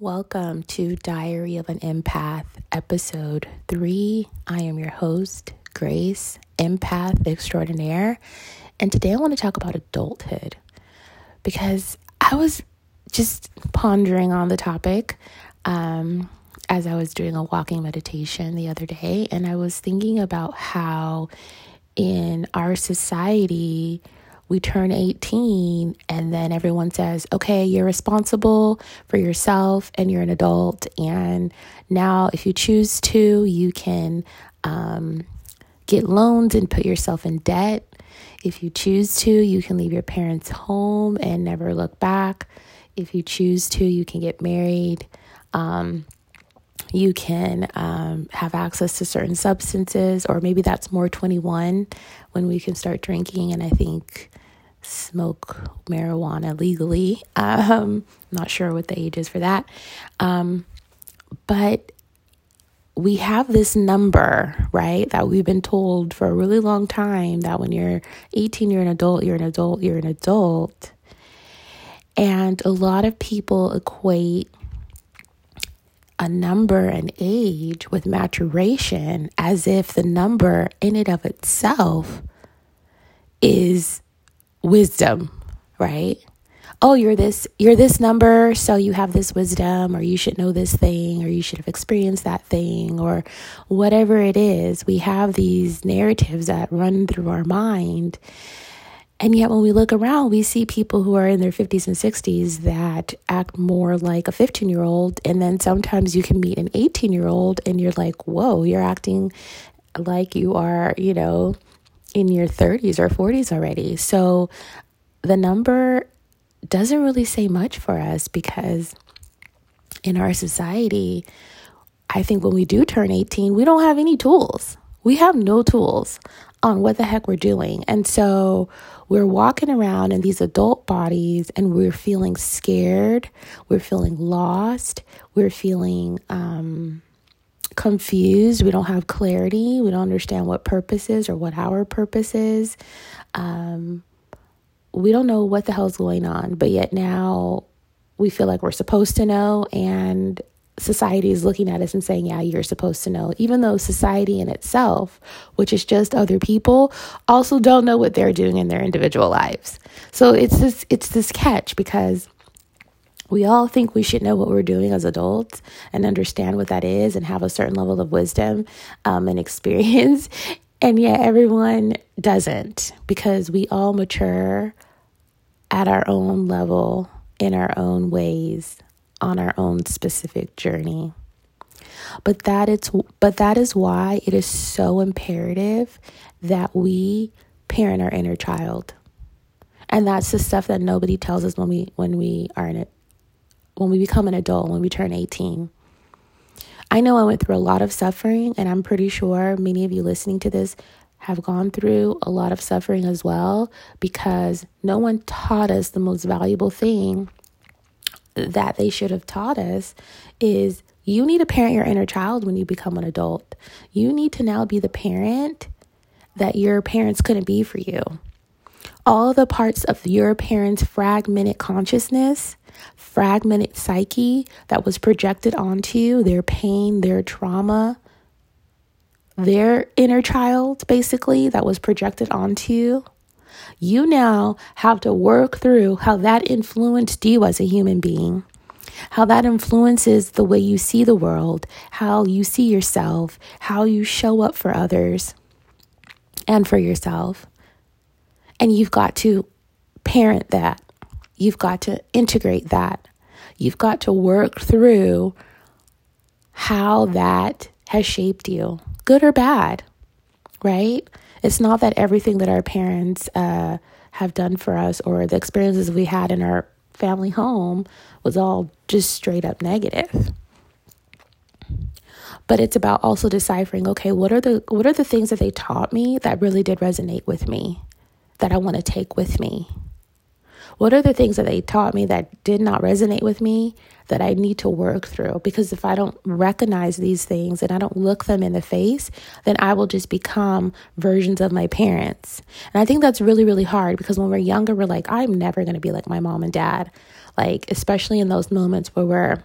Welcome to Diary of an Empath, episode three. I am your host, Grace, empath extraordinaire. And today I want to talk about adulthood because I was just pondering on the topic um, as I was doing a walking meditation the other day. And I was thinking about how in our society, we turn 18 and then everyone says, okay, you're responsible for yourself and you're an adult. And now, if you choose to, you can um, get loans and put yourself in debt. If you choose to, you can leave your parents' home and never look back. If you choose to, you can get married. Um, you can um, have access to certain substances, or maybe that's more 21 when we can start drinking. And I think smoke marijuana legally. Um, not sure what the age is for that. Um, but we have this number, right, that we've been told for a really long time that when you're 18, you're an adult, you're an adult, you're an adult. And a lot of people equate a number and age with maturation as if the number in and of itself is wisdom, right? Oh, you're this you're this number, so you have this wisdom or you should know this thing or you should have experienced that thing or whatever it is. We have these narratives that run through our mind. And yet, when we look around, we see people who are in their 50s and 60s that act more like a 15 year old. And then sometimes you can meet an 18 year old and you're like, whoa, you're acting like you are, you know, in your 30s or 40s already. So the number doesn't really say much for us because in our society, I think when we do turn 18, we don't have any tools. We have no tools on what the heck we're doing. And so we're walking around in these adult bodies and we're feeling scared. We're feeling lost. We're feeling, um, confused. We don't have clarity. We don't understand what purpose is or what our purpose is. Um, we don't know what the hell's going on, but yet now we feel like we're supposed to know, and society is looking at us and saying, Yeah, you're supposed to know, even though society in itself, which is just other people, also don't know what they're doing in their individual lives. So it's this it's this catch because we all think we should know what we're doing as adults and understand what that is and have a certain level of wisdom um, and experience. And yet, everyone doesn't because we all mature at our own level, in our own ways, on our own specific journey. But that it's but that is why it is so imperative that we parent our inner child. And that's the stuff that nobody tells us when we when we are in it when we become an adult, when we turn 18. I know I went through a lot of suffering, and I'm pretty sure many of you listening to this have gone through a lot of suffering as well because no one taught us the most valuable thing that they should have taught us is you need to parent your inner child when you become an adult. You need to now be the parent that your parents couldn't be for you. All the parts of your parents' fragmented consciousness fragmented psyche that was projected onto you, their pain, their trauma, their inner child, basically, that was projected onto you. You now have to work through how that influenced you as a human being, how that influences the way you see the world, how you see yourself, how you show up for others and for yourself. And you've got to parent that. You've got to integrate that. You've got to work through how that has shaped you, good or bad, right? It's not that everything that our parents uh, have done for us or the experiences we had in our family home was all just straight up negative but it's about also deciphering okay what are the what are the things that they taught me that really did resonate with me that I want to take with me what are the things that they taught me that did not resonate with me that I need to work through? Because if I don't recognize these things and I don't look them in the face, then I will just become versions of my parents. And I think that's really, really hard because when we're younger, we're like, I'm never going to be like my mom and dad. Like, especially in those moments where we're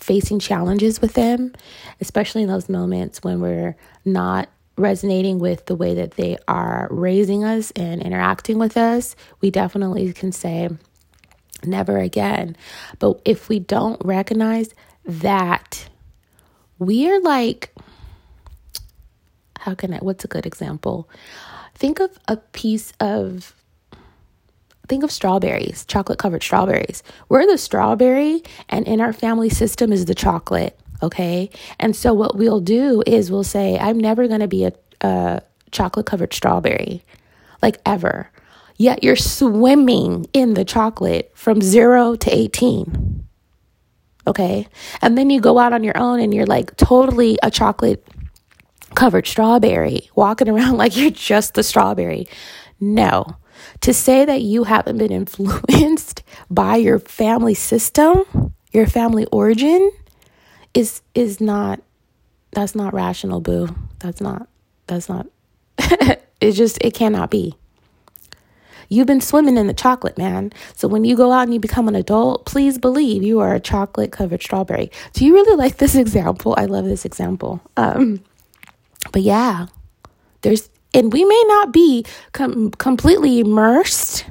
facing challenges with them, especially in those moments when we're not resonating with the way that they are raising us and interacting with us, we definitely can say, never again. But if we don't recognize that we are like, how can I, what's a good example? Think of a piece of think of strawberries, chocolate covered strawberries. We're the strawberry, and in our family system is the chocolate. Okay. And so what we'll do is we'll say, I'm never going to be a, a chocolate covered strawberry, like ever. Yet you're swimming in the chocolate from zero to 18. Okay. And then you go out on your own and you're like totally a chocolate covered strawberry, walking around like you're just the strawberry. No. To say that you haven't been influenced by your family system, your family origin, is is not that's not rational, boo. That's not that's not it just it cannot be. You've been swimming in the chocolate, man. So when you go out and you become an adult, please believe you are a chocolate covered strawberry. Do you really like this example? I love this example. Um, but yeah, there's, and we may not be com- completely immersed,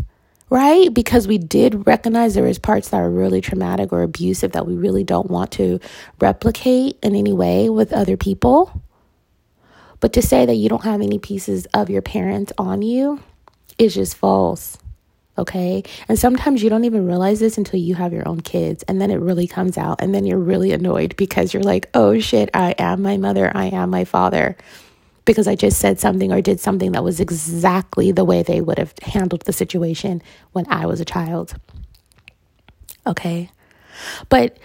right? Because we did recognize there is parts that are really traumatic or abusive that we really don't want to replicate in any way with other people. But to say that you don't have any pieces of your parents on you is just false. Okay. And sometimes you don't even realize this until you have your own kids. And then it really comes out. And then you're really annoyed because you're like, oh shit, I am my mother. I am my father. Because I just said something or did something that was exactly the way they would have handled the situation when I was a child. Okay. But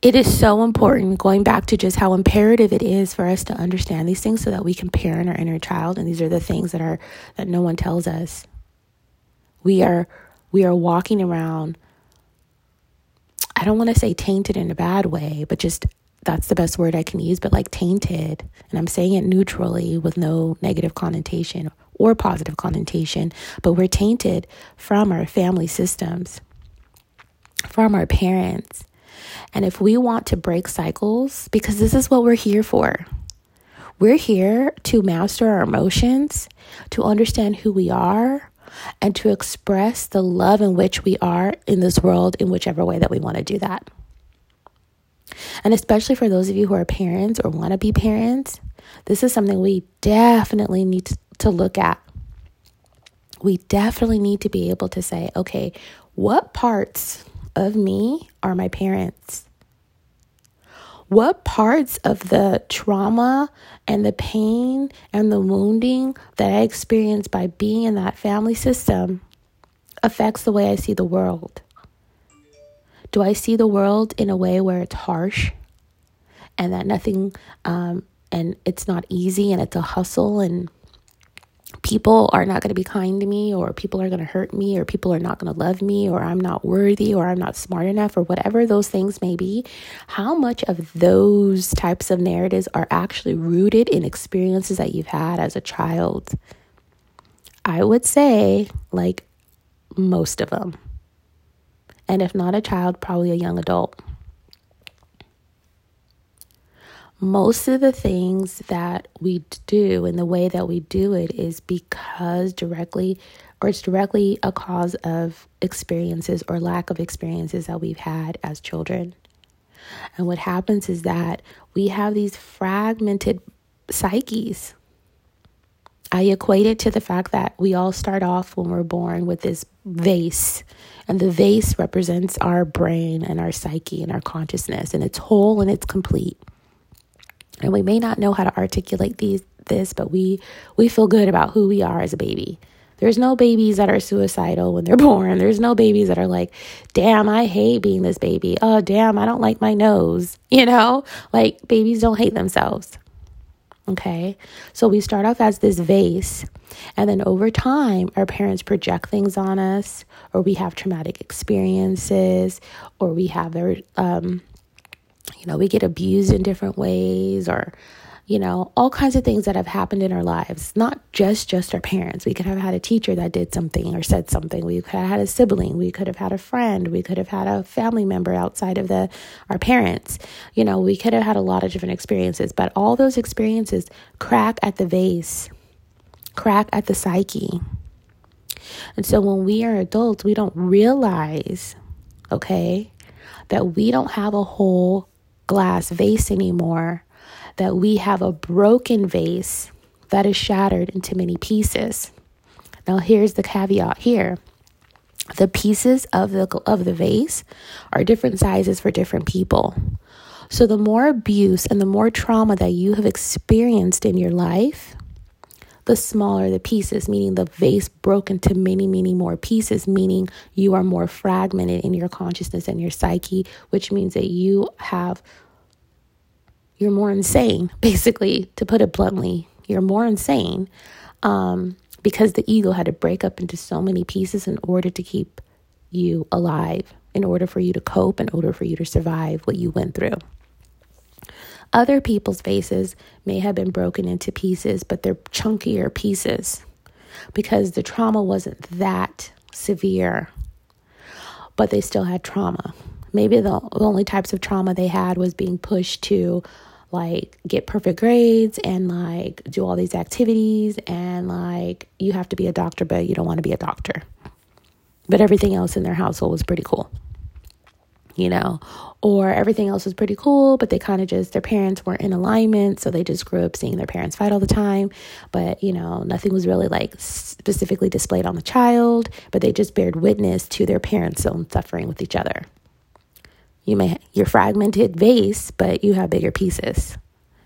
it is so important going back to just how imperative it is for us to understand these things so that we can parent our inner child and these are the things that are that no one tells us we are we are walking around I don't want to say tainted in a bad way, but just that's the best word I can use, but like tainted. And I'm saying it neutrally with no negative connotation or positive connotation, but we're tainted from our family systems, from our parents. And if we want to break cycles, because this is what we're here for, we're here to master our emotions, to understand who we are, and to express the love in which we are in this world in whichever way that we want to do that. And especially for those of you who are parents or want to be parents, this is something we definitely need to look at. We definitely need to be able to say, okay, what parts of me are my parents? What parts of the trauma and the pain and the wounding that I experienced by being in that family system affects the way I see the world? Do I see the world in a way where it's harsh and that nothing, um, and it's not easy and it's a hustle and people are not going to be kind to me or people are going to hurt me or people are not going to love me or I'm not worthy or I'm not smart enough or whatever those things may be, how much of those types of narratives are actually rooted in experiences that you've had as a child? I would say like most of them. And if not a child, probably a young adult. most of the things that we do and the way that we do it is because directly or it's directly a cause of experiences or lack of experiences that we've had as children. And what happens is that we have these fragmented psyches. I equate it to the fact that we all start off when we're born with this vase, and the vase represents our brain and our psyche and our consciousness, and it's whole and it's complete. And we may not know how to articulate these this but we we feel good about who we are as a baby. There's no babies that are suicidal when they're born. There's no babies that are like damn i hate being this baby. Oh damn i don't like my nose you know? Like babies don't hate themselves okay? So we start off as this vase and then over time our parents project things on us or we have traumatic experiences or we have their um you know, we get abused in different ways or, you know, all kinds of things that have happened in our lives, not just just our parents. We could have had a teacher that did something or said something. We could have had a sibling. We could have had a friend. We could have had a family member outside of the our parents. You know, we could have had a lot of different experiences, but all those experiences crack at the vase, crack at the psyche. And so when we are adults, we don't realize, okay, that we don't have a whole glass vase anymore that we have a broken vase that is shattered into many pieces. Now, here's the caveat here. The pieces of the of the vase are different sizes for different people. So the more abuse and the more trauma that you have experienced in your life, the smaller the pieces, meaning the vase broke into many, many more pieces, meaning you are more fragmented in your consciousness and your psyche, which means that you have you're more insane, basically, to put it bluntly. You're more insane um, because the ego had to break up into so many pieces in order to keep you alive, in order for you to cope, in order for you to survive what you went through. Other people's faces may have been broken into pieces, but they're chunkier pieces because the trauma wasn't that severe, but they still had trauma. Maybe the only types of trauma they had was being pushed to like get perfect grades and like do all these activities and like you have to be a doctor but you don't want to be a doctor. But everything else in their household was pretty cool you know? Or everything else was pretty cool but they kind of just their parents weren't in alignment so they just grew up seeing their parents fight all the time. But you know nothing was really like specifically displayed on the child but they just bared witness to their parents' own suffering with each other you may you're fragmented vase, but you have bigger pieces.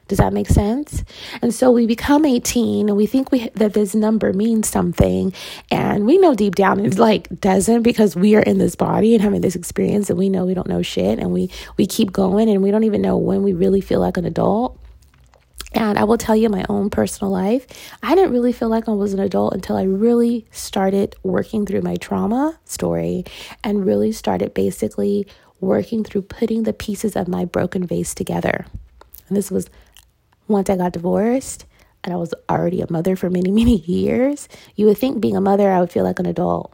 Does that make sense? And so we become 18 and we think we that this number means something and we know deep down it like doesn't because we are in this body and having this experience and we know we don't know shit and we we keep going and we don't even know when we really feel like an adult. And I will tell you my own personal life, I didn't really feel like I was an adult until I really started working through my trauma story and really started basically working through putting the pieces of my broken vase together. And this was once I got divorced and I was already a mother for many, many years. You would think being a mother, I would feel like an adult.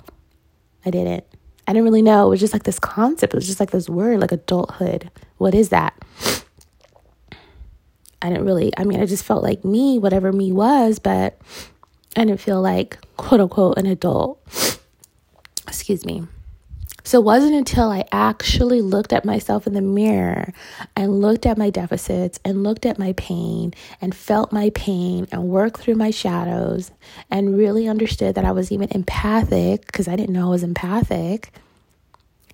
I didn't. I didn't really know. It was just like this concept. It was just like this word, like adulthood. What is that? I didn't really, I mean, I just felt like me, whatever me was, but I didn't feel like, quote unquote, an adult. Excuse me. So it wasn't until I actually looked at myself in the mirror and looked at my deficits and looked at my pain and felt my pain and worked through my shadows and really understood that I was even empathic because I didn't know I was empathic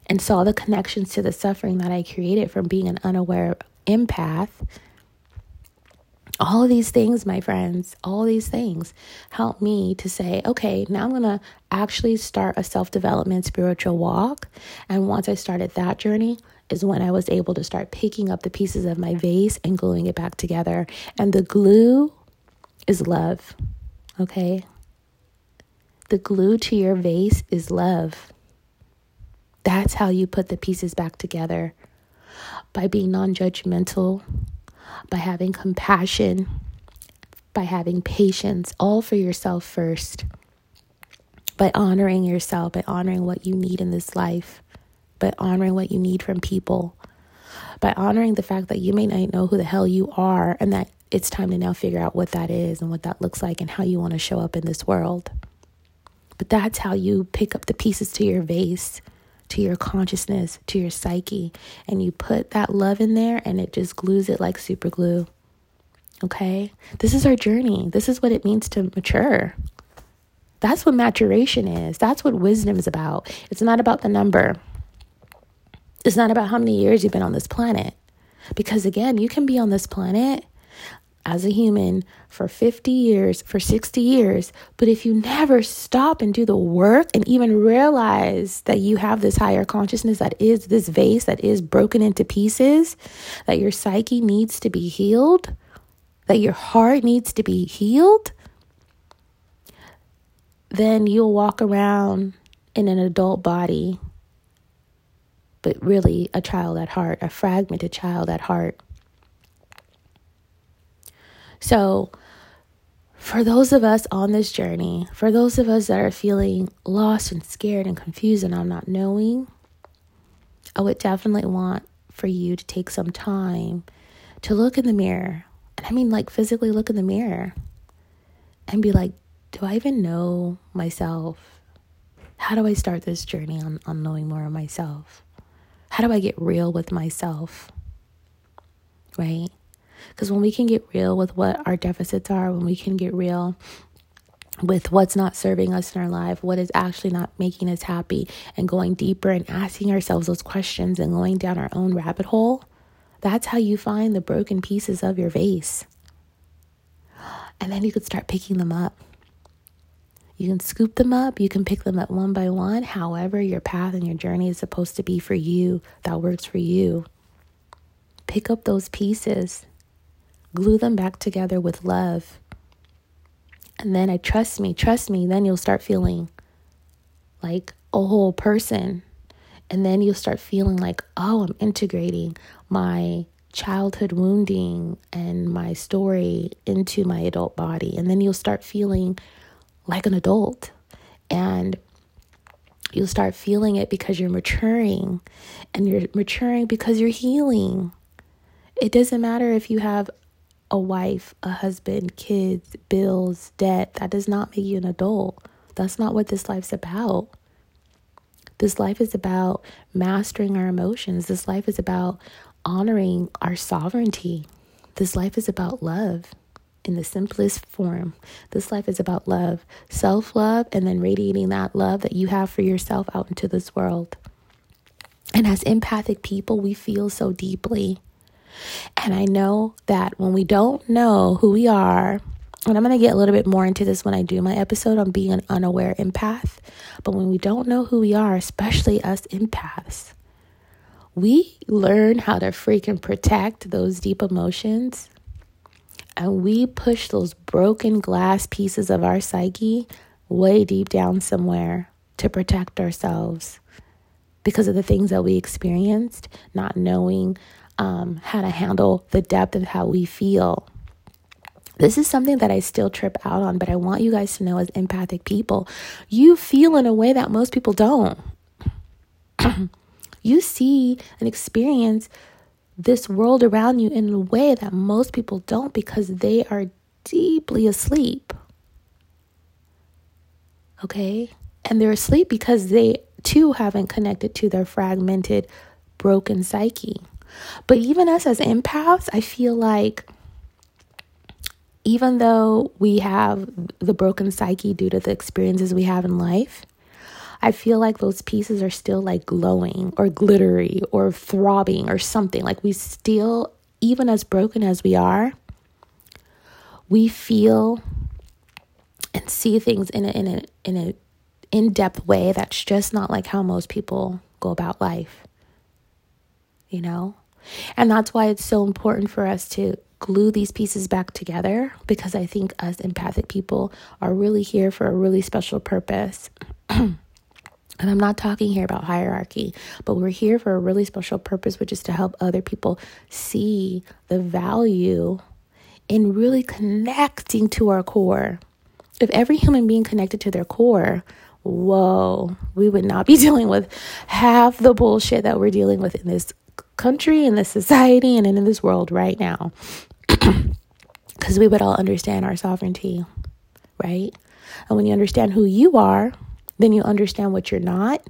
and saw the connections to the suffering that I created from being an unaware empath all of these things, my friends, all these things help me to say, okay, now I'm going to actually start a self development spiritual walk. And once I started that journey, is when I was able to start picking up the pieces of my vase and gluing it back together. And the glue is love, okay? The glue to your vase is love. That's how you put the pieces back together by being non judgmental by having compassion, by having patience, all for yourself first, by honoring yourself, by honoring what you need in this life, by honoring what you need from people, by honoring the fact that you may not know who the hell you are and that it's time to now figure out what that is and what that looks like and how you want to show up in this world. But that's how you pick up the pieces to your vase to your consciousness, to your psyche, and you put that love in there and it just glues it like super glue. Okay? This is our journey. This is what it means to mature. That's what maturation is. That's what wisdom is about. It's not about the number. It's not about how many years you've been on this planet. Because again, you can be on this planet as a human for 50 years, for 60 years. But if you never stop and do the work and even realize that you have this higher consciousness that is this vase that is broken into pieces, that your psyche needs to be healed, that your heart needs to be healed, then you'll walk around in an adult body, but really a child at heart, a fragmented child at heart. So, for those of us on this journey, for those of us that are feeling lost and scared and confused and I'm not knowing, I would definitely want for you to take some time to look in the mirror. And I mean, like, physically look in the mirror and be like, do I even know myself? How do I start this journey on, on knowing more of myself? How do I get real with myself? Right? Because when we can get real with what our deficits are, when we can get real with what's not serving us in our life, what is actually not making us happy, and going deeper and asking ourselves those questions and going down our own rabbit hole, that's how you find the broken pieces of your vase. And then you could start picking them up. You can scoop them up, you can pick them up one by one, however, your path and your journey is supposed to be for you, that works for you. Pick up those pieces glue them back together with love. And then I trust me, trust me, then you'll start feeling like a whole person. And then you'll start feeling like, oh, I'm integrating my childhood wounding and my story into my adult body. And then you'll start feeling like an adult. And you'll start feeling it because you're maturing. And you're maturing because you're healing. It doesn't matter if you have a wife, a husband, kids, bills, debt. That does not make you an adult. That's not what this life's about. This life is about mastering our emotions. This life is about honoring our sovereignty. This life is about love in the simplest form. This life is about love, self love, and then radiating that love that you have for yourself out into this world. And as empathic people, we feel so deeply. And I know that when we don't know who we are, and I'm going to get a little bit more into this when I do my episode on being an unaware empath, but when we don't know who we are, especially us empaths, we learn how to freaking protect those deep emotions. And we push those broken glass pieces of our psyche way deep down somewhere to protect ourselves because of the things that we experienced, not knowing um, how to handle the depth of how we feel. This is something that I still trip out on, but I want you guys to know as empathic people, you feel in a way that most people don't. you see and experience this world around you in a way that most people don't because they are deeply asleep. Okay? And they're asleep because they too haven't connected to their fragmented, broken psyche. But even us as empaths, I feel like even though we have the broken psyche due to the experiences we have in life, I feel like those pieces are still like glowing or glittery or throbbing or something. Like we still, even as broken as we are, we feel and see things in a in a in a in-depth way that's just not like how most people go about life. You know? And that's why it's so important for us to glue these pieces back together because I think us empathic people are really here for a really special purpose. and I'm not talking here about hierarchy, but we're here for a really special purpose, which is to help other people see the value in really connecting to our core. If every human being connected to their core, whoa, we would not be dealing with half the bullshit that we're dealing with in this country, in this society, and in this world right now. Because we would all understand our sovereignty, right? And when you understand who you are, then you understand what you're not.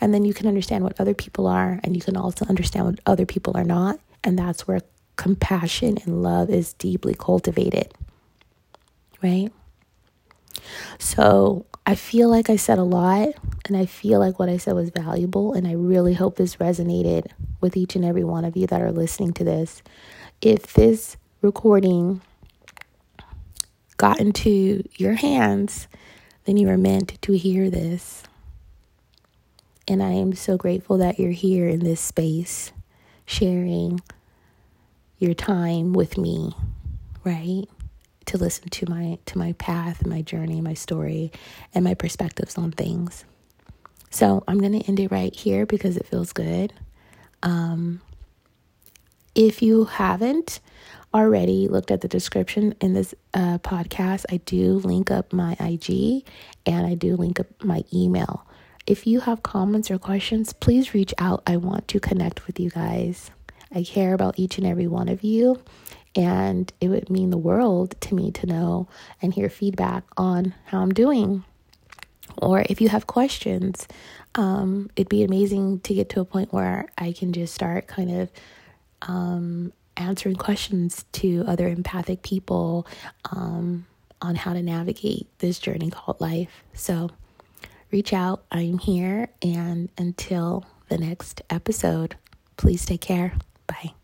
And then you can understand what other people are. And you can also understand what other people are not. And that's where compassion and love is deeply cultivated, right? So I feel like I said a lot, and I feel like what I said was valuable, and I really hope this resonated with each and every one of you that are listening to this. If this recording got into your hands, then you were meant to hear this. And I am so grateful that you're here in this space, sharing your time with me, right? To listen to my to my path, my journey, my story, and my perspectives on things. So I'm gonna end it right here because it feels good. Um, if you haven't already looked at the description in this uh, podcast, I do link up my IG and I do link up my email. If you have comments or questions, please reach out. I want to connect with you guys. I care about each and every one of you, and it would mean the world to me to know and hear feedback on how I'm doing. Or if you have questions, um, it'd be amazing to get to a point where I can just start kind of um, answering questions to other empathic people um, on how to navigate this journey called life. So reach out. I'm here. And until the next episode, please take care. Bye.